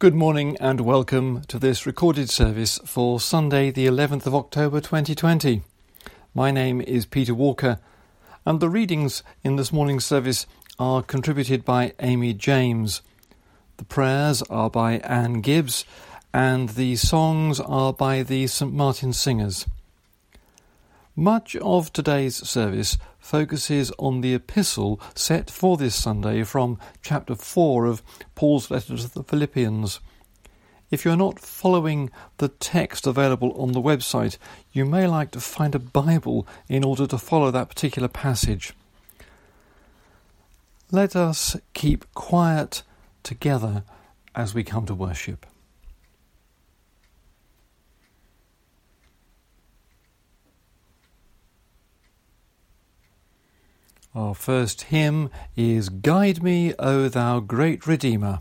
Good morning and welcome to this recorded service for Sunday, the 11th of October 2020. My name is Peter Walker, and the readings in this morning's service are contributed by Amy James. The prayers are by Anne Gibbs, and the songs are by the St Martin Singers. Much of today's service focuses on the epistle set for this Sunday from chapter 4 of Paul's letter to the Philippians. If you're not following the text available on the website, you may like to find a Bible in order to follow that particular passage. Let us keep quiet together as we come to worship. Our first hymn is Guide Me, O Thou Great Redeemer.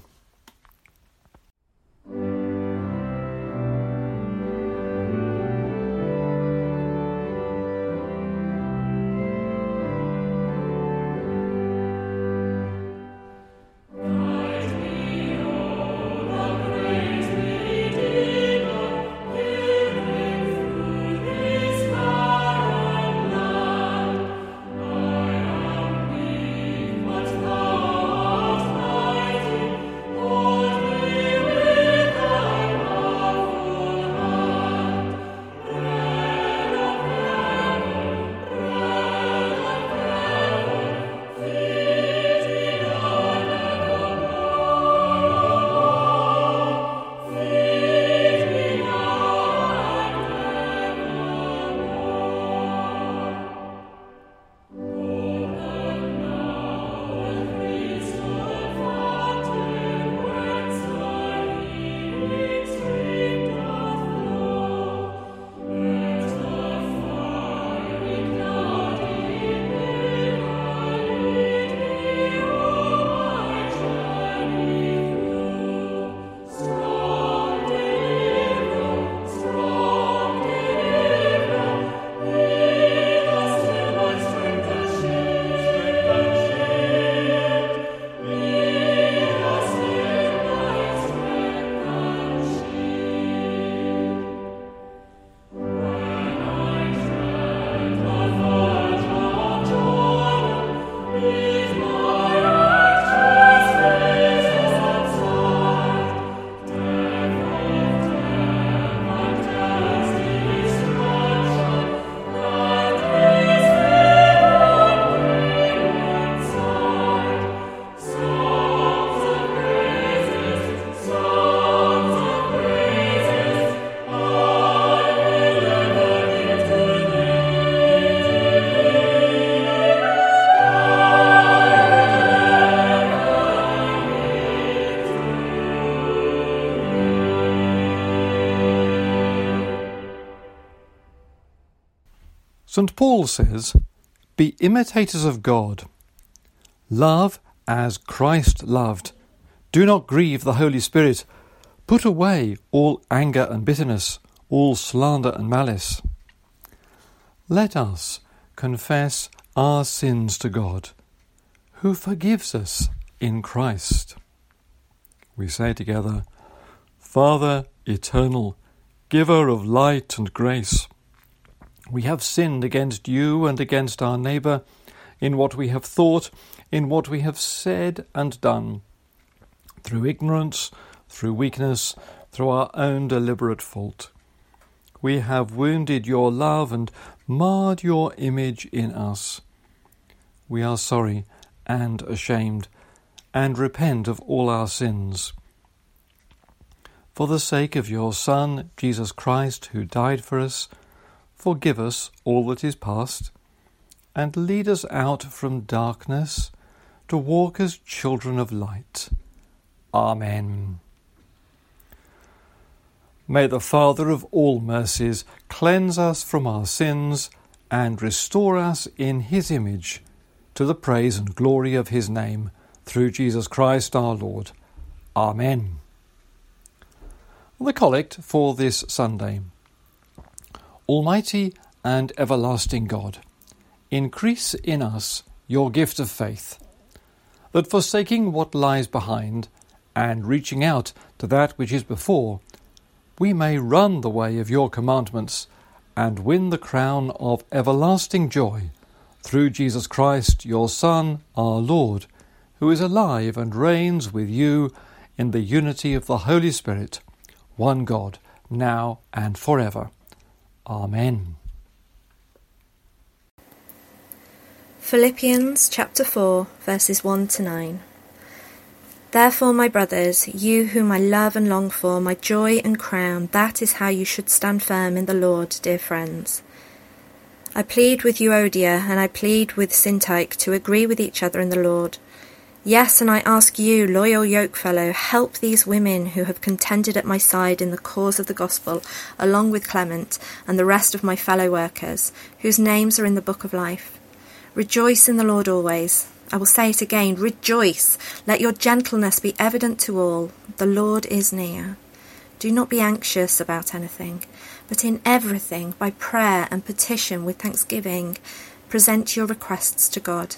St. Paul says, Be imitators of God. Love as Christ loved. Do not grieve the Holy Spirit. Put away all anger and bitterness, all slander and malice. Let us confess our sins to God, who forgives us in Christ. We say together, Father eternal, giver of light and grace, we have sinned against you and against our neighbour in what we have thought, in what we have said and done, through ignorance, through weakness, through our own deliberate fault. We have wounded your love and marred your image in us. We are sorry and ashamed, and repent of all our sins. For the sake of your Son, Jesus Christ, who died for us, Forgive us all that is past, and lead us out from darkness to walk as children of light. Amen. May the Father of all mercies cleanse us from our sins and restore us in his image, to the praise and glory of his name, through Jesus Christ our Lord. Amen. The Collect for this Sunday. Almighty and everlasting God, increase in us your gift of faith, that forsaking what lies behind and reaching out to that which is before, we may run the way of your commandments and win the crown of everlasting joy through Jesus Christ, your Son, our Lord, who is alive and reigns with you in the unity of the Holy Spirit, one God, now and forever. Amen. Philippians chapter 4, verses 1 to 9. Therefore, my brothers, you whom I love and long for, my joy and crown, that is how you should stand firm in the Lord, dear friends. I plead with Euodia and I plead with Syntyche to agree with each other in the Lord. Yes, and I ask you, loyal yokefellow, help these women who have contended at my side in the cause of the gospel, along with Clement and the rest of my fellow workers, whose names are in the book of life. Rejoice in the Lord always. I will say it again rejoice. Let your gentleness be evident to all. The Lord is near. Do not be anxious about anything, but in everything, by prayer and petition with thanksgiving, present your requests to God.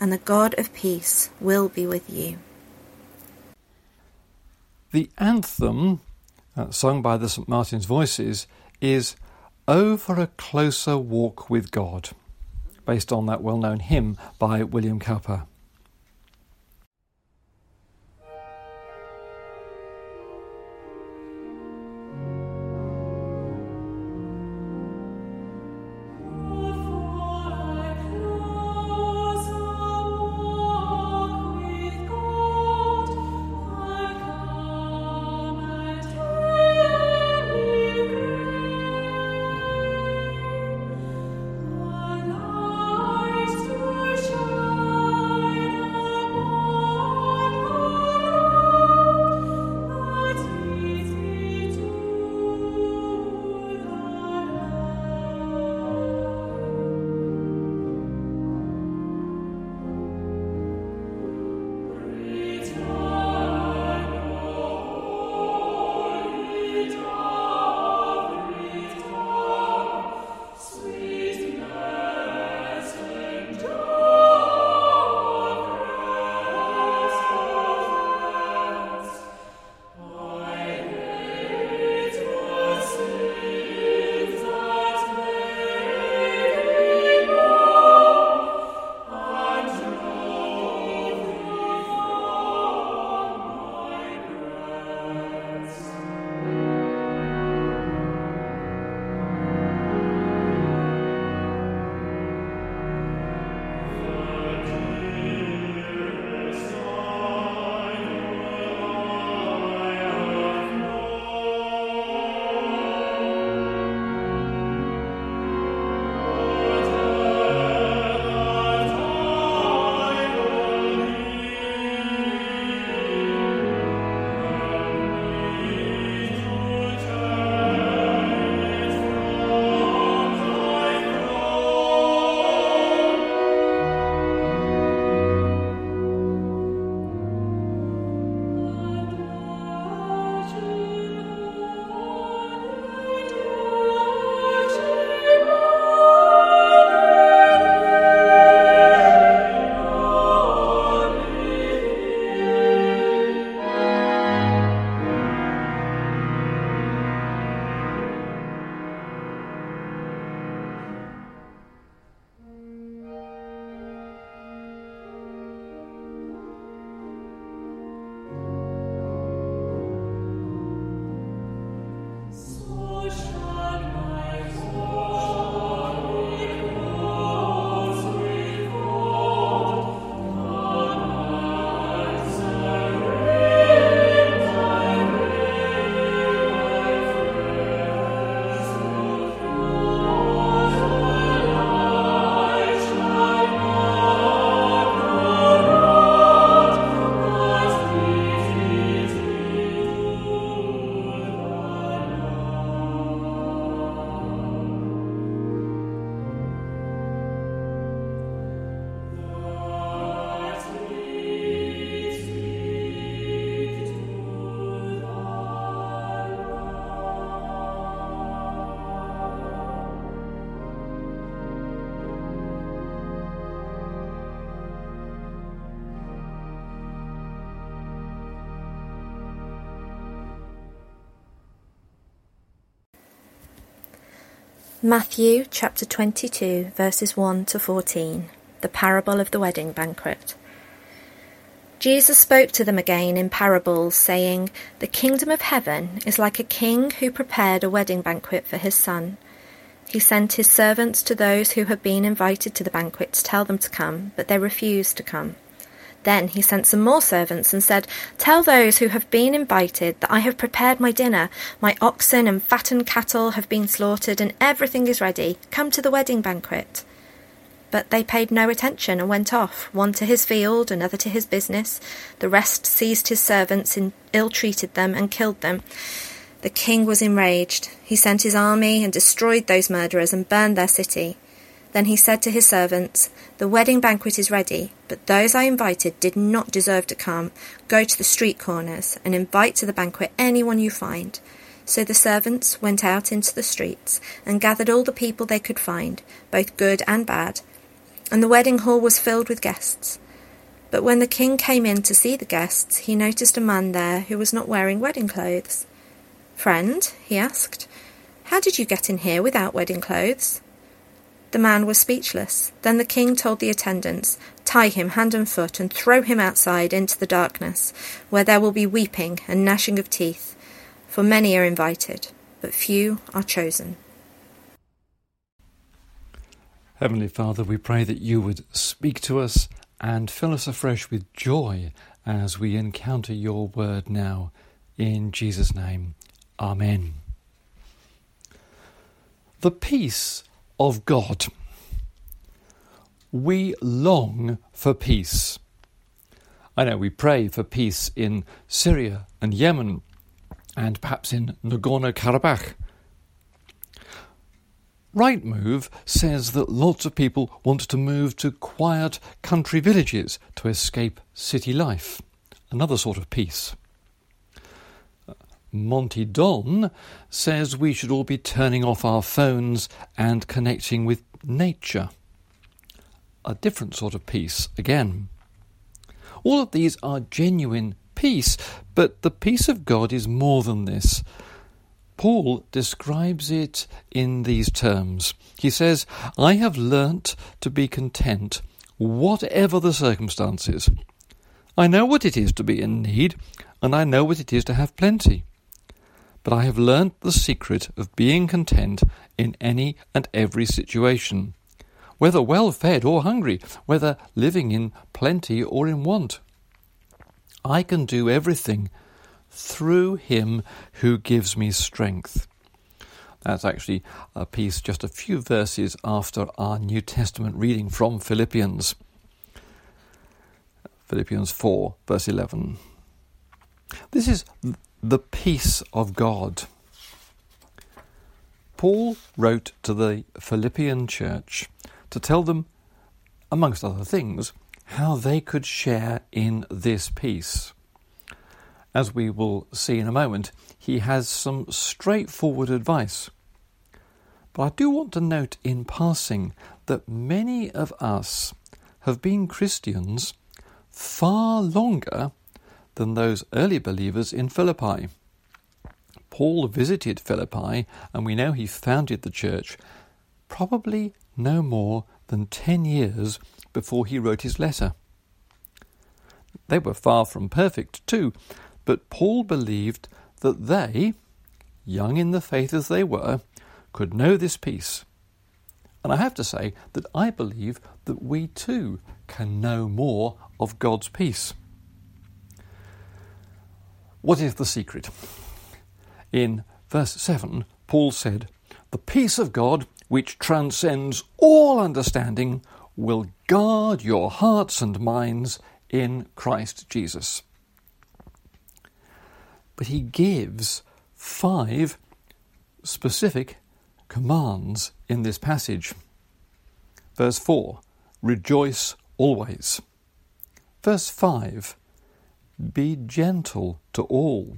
and the God of peace will be with you. The anthem, uh, sung by the St. Martin's Voices, is for a Closer Walk with God, based on that well known hymn by William Cowper. Matthew chapter 22, verses 1 to 14, the parable of the wedding banquet. Jesus spoke to them again in parables, saying, The kingdom of heaven is like a king who prepared a wedding banquet for his son. He sent his servants to those who had been invited to the banquet to tell them to come, but they refused to come. Then he sent some more servants and said, Tell those who have been invited that I have prepared my dinner. My oxen and fattened cattle have been slaughtered, and everything is ready. Come to the wedding banquet. But they paid no attention and went off, one to his field, another to his business. The rest seized his servants, and ill treated them, and killed them. The king was enraged. He sent his army and destroyed those murderers and burned their city. Then he said to his servants, The wedding banquet is ready, but those I invited did not deserve to come. Go to the street corners and invite to the banquet anyone you find. So the servants went out into the streets and gathered all the people they could find, both good and bad. And the wedding hall was filled with guests. But when the king came in to see the guests, he noticed a man there who was not wearing wedding clothes. Friend, he asked, how did you get in here without wedding clothes? The man was speechless. Then the king told the attendants, Tie him hand and foot and throw him outside into the darkness, where there will be weeping and gnashing of teeth. For many are invited, but few are chosen. Heavenly Father, we pray that you would speak to us and fill us afresh with joy as we encounter your word now. In Jesus' name, Amen. The peace of God. We long for peace. I know we pray for peace in Syria and Yemen and perhaps in Nagorno Karabakh. Rightmove says that lots of people want to move to quiet country villages to escape city life, another sort of peace. Monty Don says we should all be turning off our phones and connecting with nature. A different sort of peace again. All of these are genuine peace, but the peace of God is more than this. Paul describes it in these terms. He says, I have learnt to be content, whatever the circumstances. I know what it is to be in need, and I know what it is to have plenty but I have learnt the secret of being content in any and every situation, whether well fed or hungry, whether living in plenty or in want. I can do everything through him who gives me strength. That's actually a piece just a few verses after our New Testament reading from Philippians. Philippians 4, verse 11. This is the peace of God. Paul wrote to the Philippian church to tell them, amongst other things, how they could share in this peace. As we will see in a moment, he has some straightforward advice. But I do want to note in passing that many of us have been Christians far longer than those early believers in Philippi. Paul visited Philippi, and we know he founded the church probably no more than ten years before he wrote his letter. They were far from perfect, too, but Paul believed that they, young in the faith as they were, could know this peace. And I have to say that I believe that we too can know more of God's peace. What is the secret? In verse 7, Paul said, The peace of God, which transcends all understanding, will guard your hearts and minds in Christ Jesus. But he gives five specific commands in this passage. Verse 4 Rejoice always. Verse 5 be gentle to all.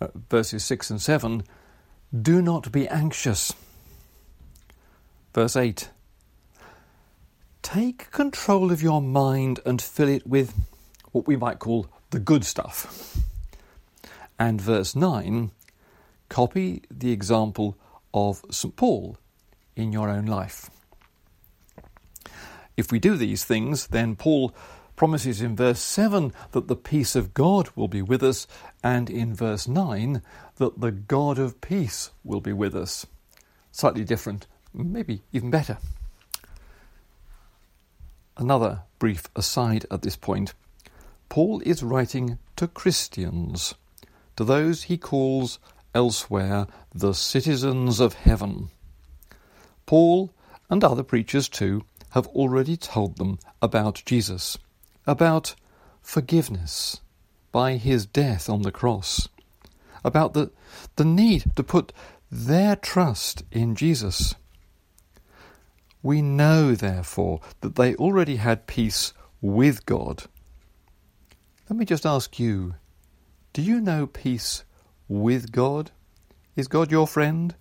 Uh, verses 6 and 7 Do not be anxious. Verse 8 Take control of your mind and fill it with what we might call the good stuff. And verse 9 Copy the example of St. Paul in your own life. If we do these things, then Paul promises in verse 7 that the peace of God will be with us, and in verse 9 that the God of peace will be with us. Slightly different, maybe even better. Another brief aside at this point Paul is writing to Christians, to those he calls elsewhere the citizens of heaven. Paul and other preachers too have already told them about Jesus, about forgiveness by his death on the cross, about the, the need to put their trust in Jesus. We know, therefore, that they already had peace with God. Let me just ask you do you know peace with God? Is God your friend?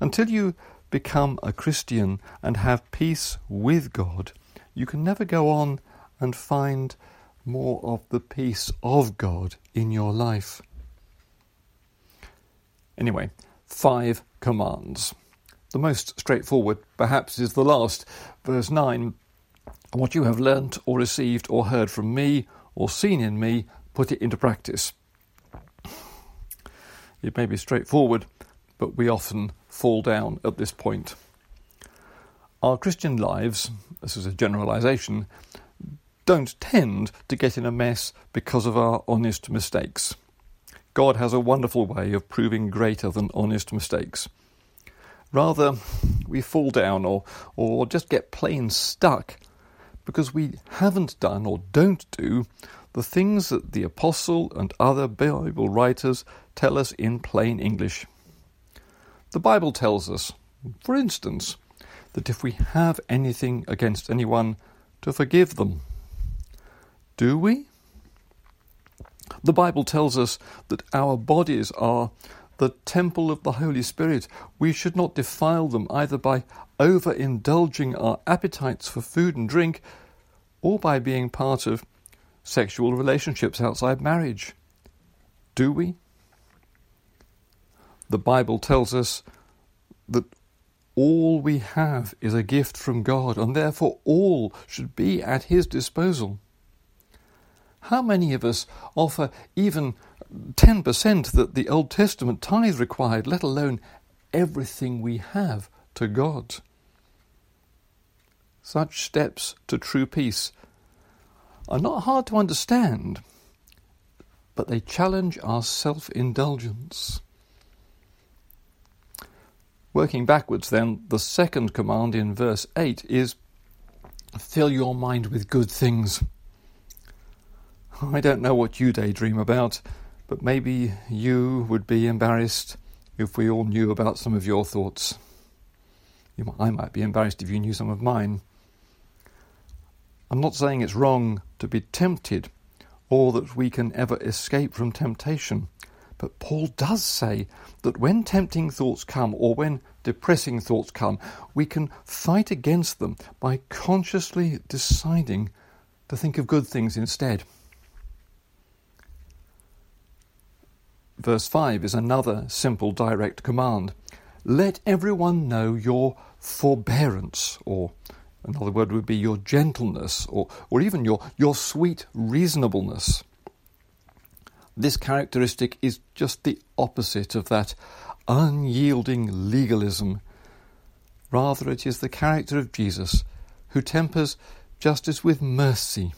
Until you become a Christian and have peace with God, you can never go on and find more of the peace of God in your life. Anyway, five commands. The most straightforward, perhaps, is the last, verse 9. What you have learnt or received or heard from me or seen in me, put it into practice. It may be straightforward, but we often fall down at this point. Our Christian lives, this is a generalization, don't tend to get in a mess because of our honest mistakes. God has a wonderful way of proving greater than honest mistakes. Rather, we fall down or, or just get plain stuck because we haven't done or don't do the things that the Apostle and other Bible writers tell us in plain English. The Bible tells us, for instance, that if we have anything against anyone, to forgive them. Do we? The Bible tells us that our bodies are the temple of the Holy Spirit. We should not defile them either by overindulging our appetites for food and drink or by being part of sexual relationships outside marriage. Do we? The Bible tells us that all we have is a gift from God, and therefore all should be at His disposal. How many of us offer even 10% that the Old Testament tithe required, let alone everything we have to God? Such steps to true peace are not hard to understand, but they challenge our self indulgence. Working backwards, then, the second command in verse 8 is fill your mind with good things. I don't know what you daydream about, but maybe you would be embarrassed if we all knew about some of your thoughts. I might be embarrassed if you knew some of mine. I'm not saying it's wrong to be tempted or that we can ever escape from temptation. But Paul does say that when tempting thoughts come or when depressing thoughts come, we can fight against them by consciously deciding to think of good things instead. Verse 5 is another simple direct command. Let everyone know your forbearance, or another word would be your gentleness, or, or even your, your sweet reasonableness. This characteristic is just the opposite of that unyielding legalism. Rather, it is the character of Jesus who tempers justice with mercy.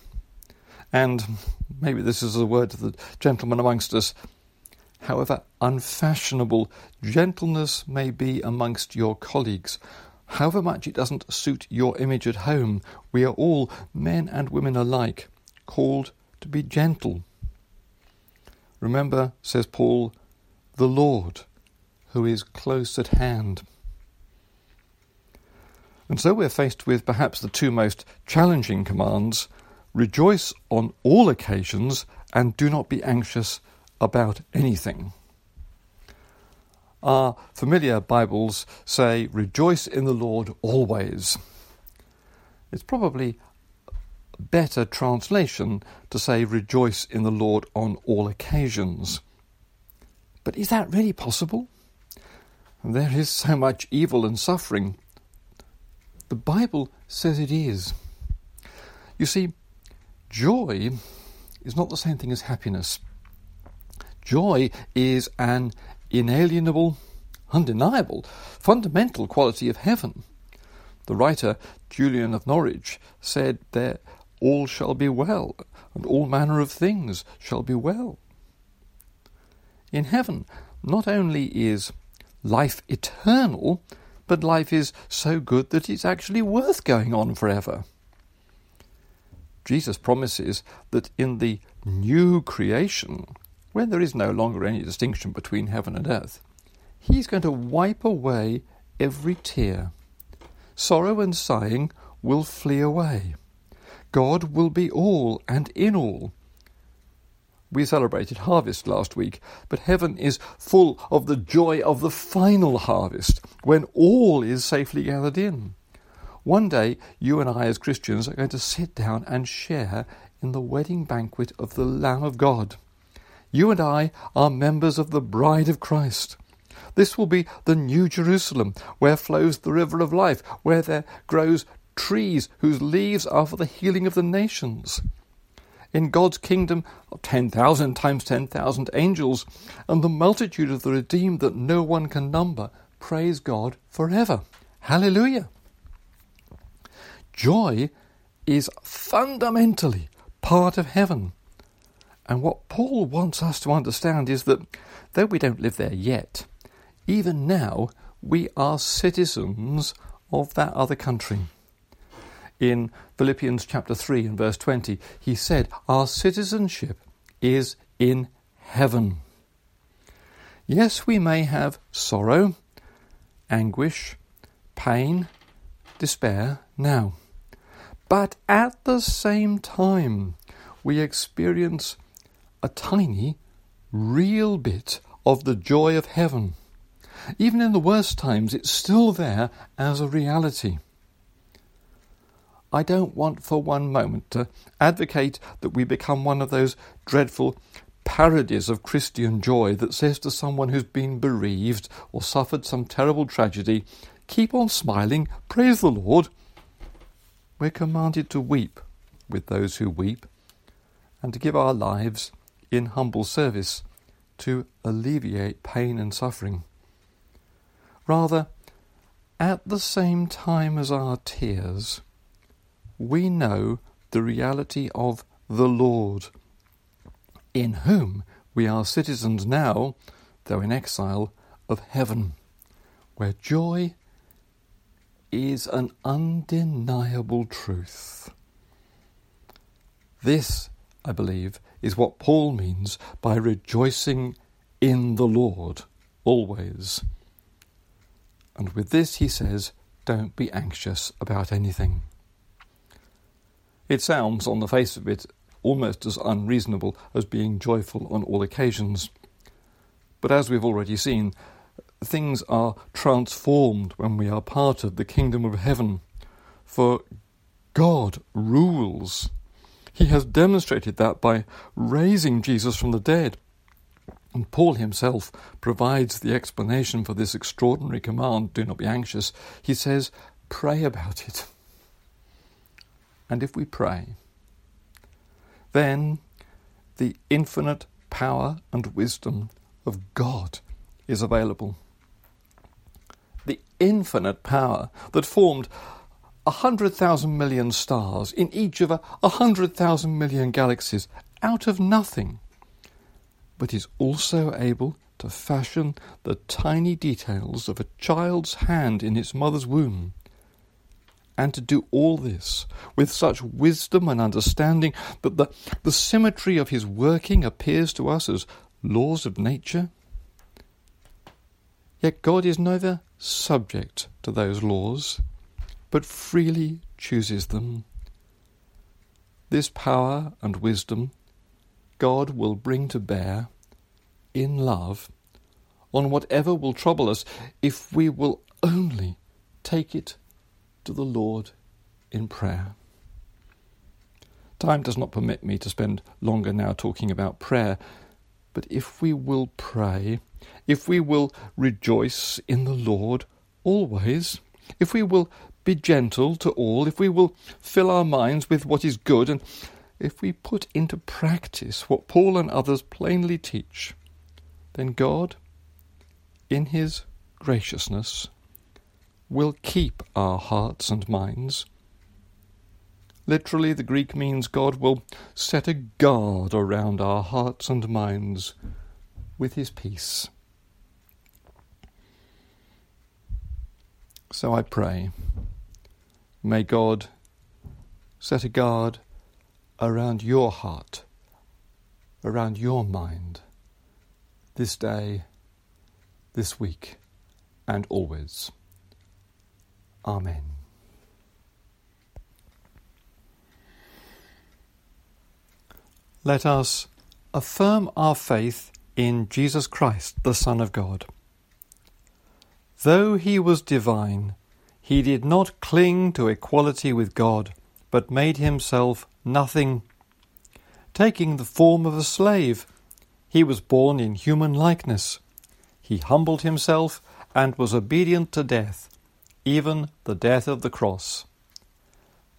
And maybe this is a word to the gentleman amongst us. However unfashionable gentleness may be amongst your colleagues, however much it doesn't suit your image at home, we are all, men and women alike, called to be gentle. Remember, says Paul, the Lord, who is close at hand. And so we're faced with perhaps the two most challenging commands rejoice on all occasions and do not be anxious about anything. Our familiar Bibles say, Rejoice in the Lord always. It's probably a better translation to say rejoice in the Lord on all occasions. But is that really possible? there is so much evil and suffering. The Bible says it is. You see, joy is not the same thing as happiness. Joy is an inalienable, undeniable, fundamental quality of heaven. The writer Julian of Norwich said that all shall be well, and all manner of things shall be well. In heaven, not only is life eternal, but life is so good that it's actually worth going on forever. Jesus promises that in the new creation, when there is no longer any distinction between heaven and earth, He's going to wipe away every tear. Sorrow and sighing will flee away. God will be all and in all. We celebrated harvest last week, but heaven is full of the joy of the final harvest, when all is safely gathered in. One day, you and I, as Christians, are going to sit down and share in the wedding banquet of the Lamb of God. You and I are members of the bride of Christ. This will be the New Jerusalem, where flows the river of life, where there grows trees whose leaves are for the healing of the nations in God's kingdom of 10,000 times 10,000 angels, and the multitude of the redeemed that no one can number. Praise God forever. Hallelujah. Joy is fundamentally part of heaven. And what Paul wants us to understand is that though we don't live there yet, even now we are citizens of that other country in Philippians chapter 3 and verse 20, he said, Our citizenship is in heaven. Yes, we may have sorrow, anguish, pain, despair now. But at the same time, we experience a tiny, real bit of the joy of heaven. Even in the worst times, it's still there as a reality. I don't want for one moment to advocate that we become one of those dreadful parodies of Christian joy that says to someone who's been bereaved or suffered some terrible tragedy, Keep on smiling, praise the Lord. We're commanded to weep with those who weep and to give our lives in humble service to alleviate pain and suffering. Rather, at the same time as our tears, we know the reality of the Lord, in whom we are citizens now, though in exile, of heaven, where joy is an undeniable truth. This, I believe, is what Paul means by rejoicing in the Lord always. And with this, he says, don't be anxious about anything. It sounds, on the face of it, almost as unreasonable as being joyful on all occasions. But as we've already seen, things are transformed when we are part of the kingdom of heaven. For God rules. He has demonstrated that by raising Jesus from the dead. And Paul himself provides the explanation for this extraordinary command do not be anxious. He says, pray about it. And if we pray, then the infinite power and wisdom of God is available. The infinite power that formed a hundred thousand million stars in each of a, a hundred thousand million galaxies out of nothing, but is also able to fashion the tiny details of a child's hand in its mother's womb and to do all this with such wisdom and understanding that the, the symmetry of his working appears to us as laws of nature. Yet God is neither subject to those laws, but freely chooses them. This power and wisdom God will bring to bear in love on whatever will trouble us if we will only take it to the Lord in prayer. Time does not permit me to spend longer now talking about prayer, but if we will pray, if we will rejoice in the Lord always, if we will be gentle to all, if we will fill our minds with what is good, and if we put into practice what Paul and others plainly teach, then God, in His graciousness, will keep our hearts and minds. Literally, the Greek means God will set a guard around our hearts and minds with His peace. So I pray, may God set a guard around your heart, around your mind, this day, this week, and always. Amen. Let us affirm our faith in Jesus Christ, the Son of God. Though he was divine, he did not cling to equality with God, but made himself nothing. Taking the form of a slave, he was born in human likeness. He humbled himself and was obedient to death, even the death of the cross.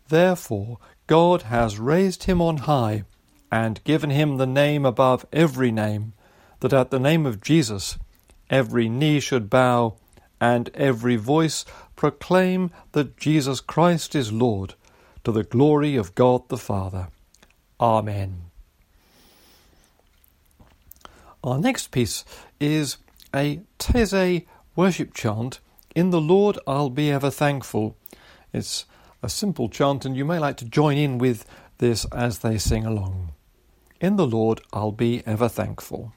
Therefore, God has raised him on high and given him the name above every name, that at the name of Jesus every knee should bow and every voice proclaim that Jesus Christ is Lord, to the glory of God the Father. Amen. Our next piece is a Taizé worship chant, In the Lord I'll Be Ever Thankful. It's a simple chant, and you may like to join in with this as they sing along. In the Lord I'll be ever thankful.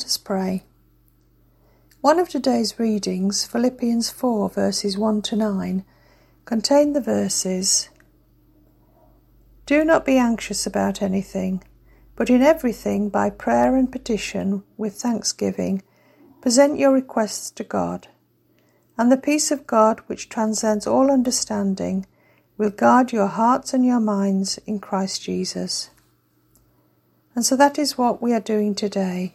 Let us pray. One of today's readings, Philippians 4, verses 1 to 9, contain the verses Do not be anxious about anything, but in everything, by prayer and petition, with thanksgiving, present your requests to God. And the peace of God, which transcends all understanding, will guard your hearts and your minds in Christ Jesus. And so that is what we are doing today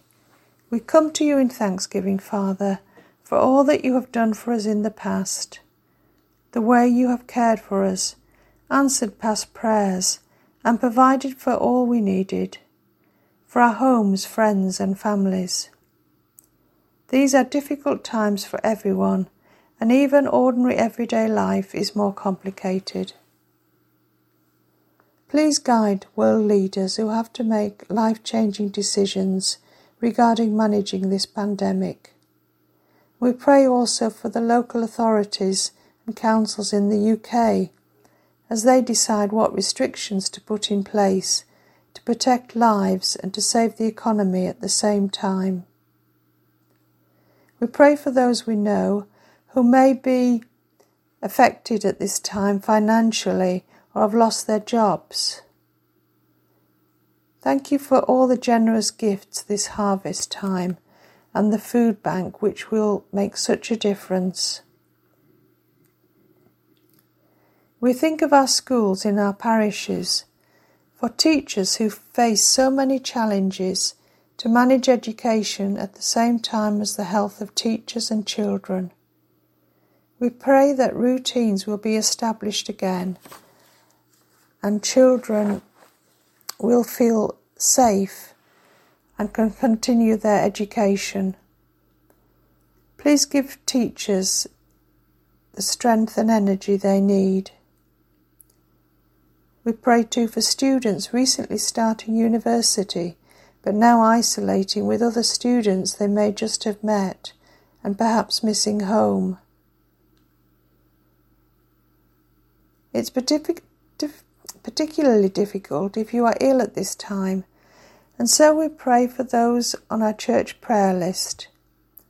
We come to you in thanksgiving, Father, for all that you have done for us in the past, the way you have cared for us, answered past prayers, and provided for all we needed, for our homes, friends, and families. These are difficult times for everyone, and even ordinary everyday life is more complicated. Please guide world leaders who have to make life changing decisions regarding managing this pandemic. We pray also for the local authorities and councils in the UK as they decide what restrictions to put in place to protect lives and to save the economy at the same time. We pray for those we know who may be affected at this time financially or have lost their jobs. Thank you for all the generous gifts this harvest time and the food bank, which will make such a difference. We think of our schools in our parishes, for teachers who face so many challenges to manage education at the same time as the health of teachers and children. We pray that routines will be established again and children will feel safe and can continue their education. Please give teachers the strength and energy they need. We pray too for students recently starting university but now isolating with other students they may just have met and perhaps missing home. It's particularly difficult if you are ill at this time, and so we pray for those on our church prayer list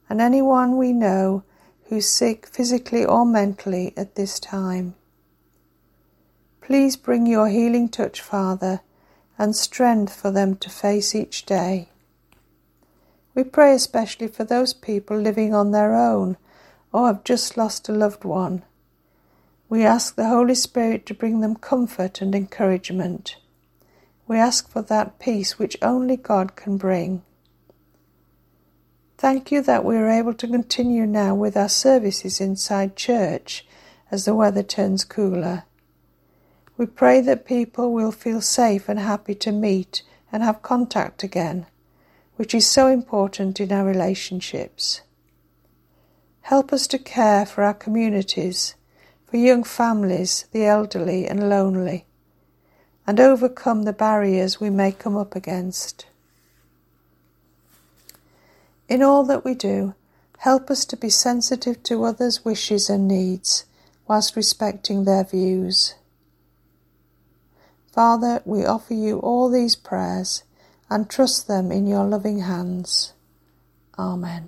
and anyone we know who's sick physically or mentally at this time. Please bring your healing touch, Father, and strength for them to face each day. We pray especially for those people living on their own or have just lost a loved one we ask the Holy Spirit to bring them comfort and encouragement. We ask for that peace which only God can bring. Thank you that we are able to continue now with our services inside church as the weather turns cooler. We pray that people will feel safe and happy to meet and have contact again, which is so important in our relationships. Help us to care for our communities for young families, the elderly, and lonely, and overcome the barriers we may come up against. In all that we do, help us to be sensitive to others' wishes and needs whilst respecting their views. Father, we offer you all these prayers and trust them in your loving hands. Amen.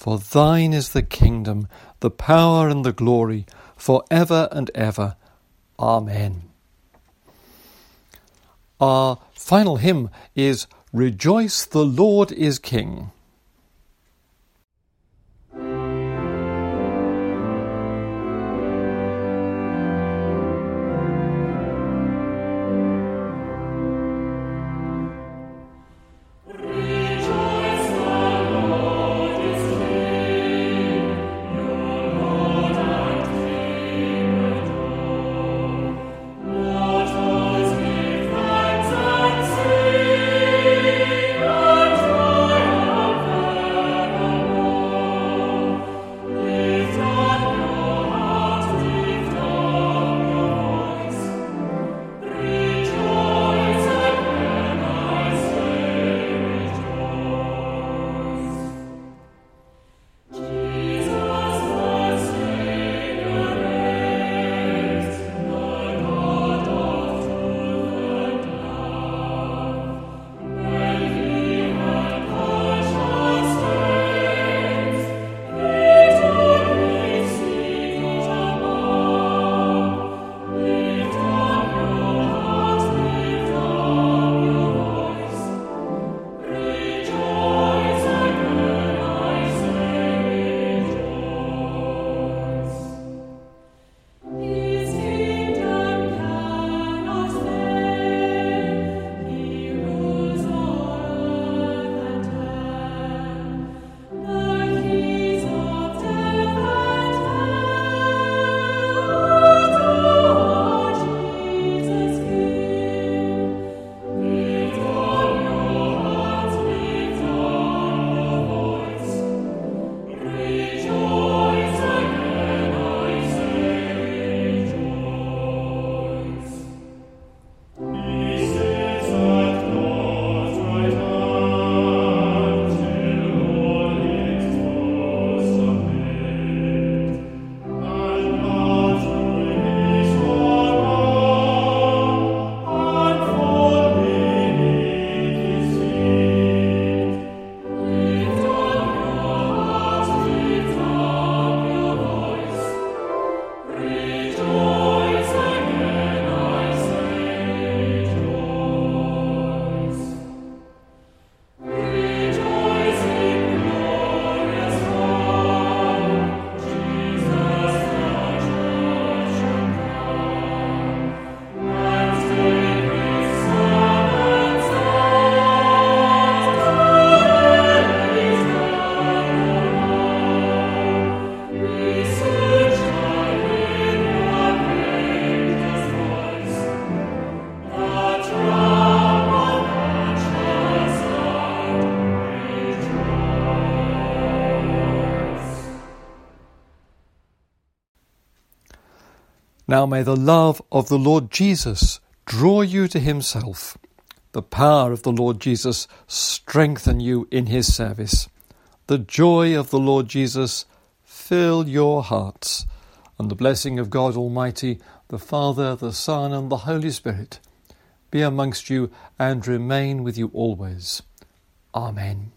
For thine is the kingdom, the power, and the glory, for ever and ever. Amen. Our final hymn is Rejoice, the Lord is King. Now may the love of the Lord Jesus draw you to himself, the power of the Lord Jesus strengthen you in his service, the joy of the Lord Jesus fill your hearts, and the blessing of God Almighty, the Father, the Son, and the Holy Spirit be amongst you and remain with you always. Amen.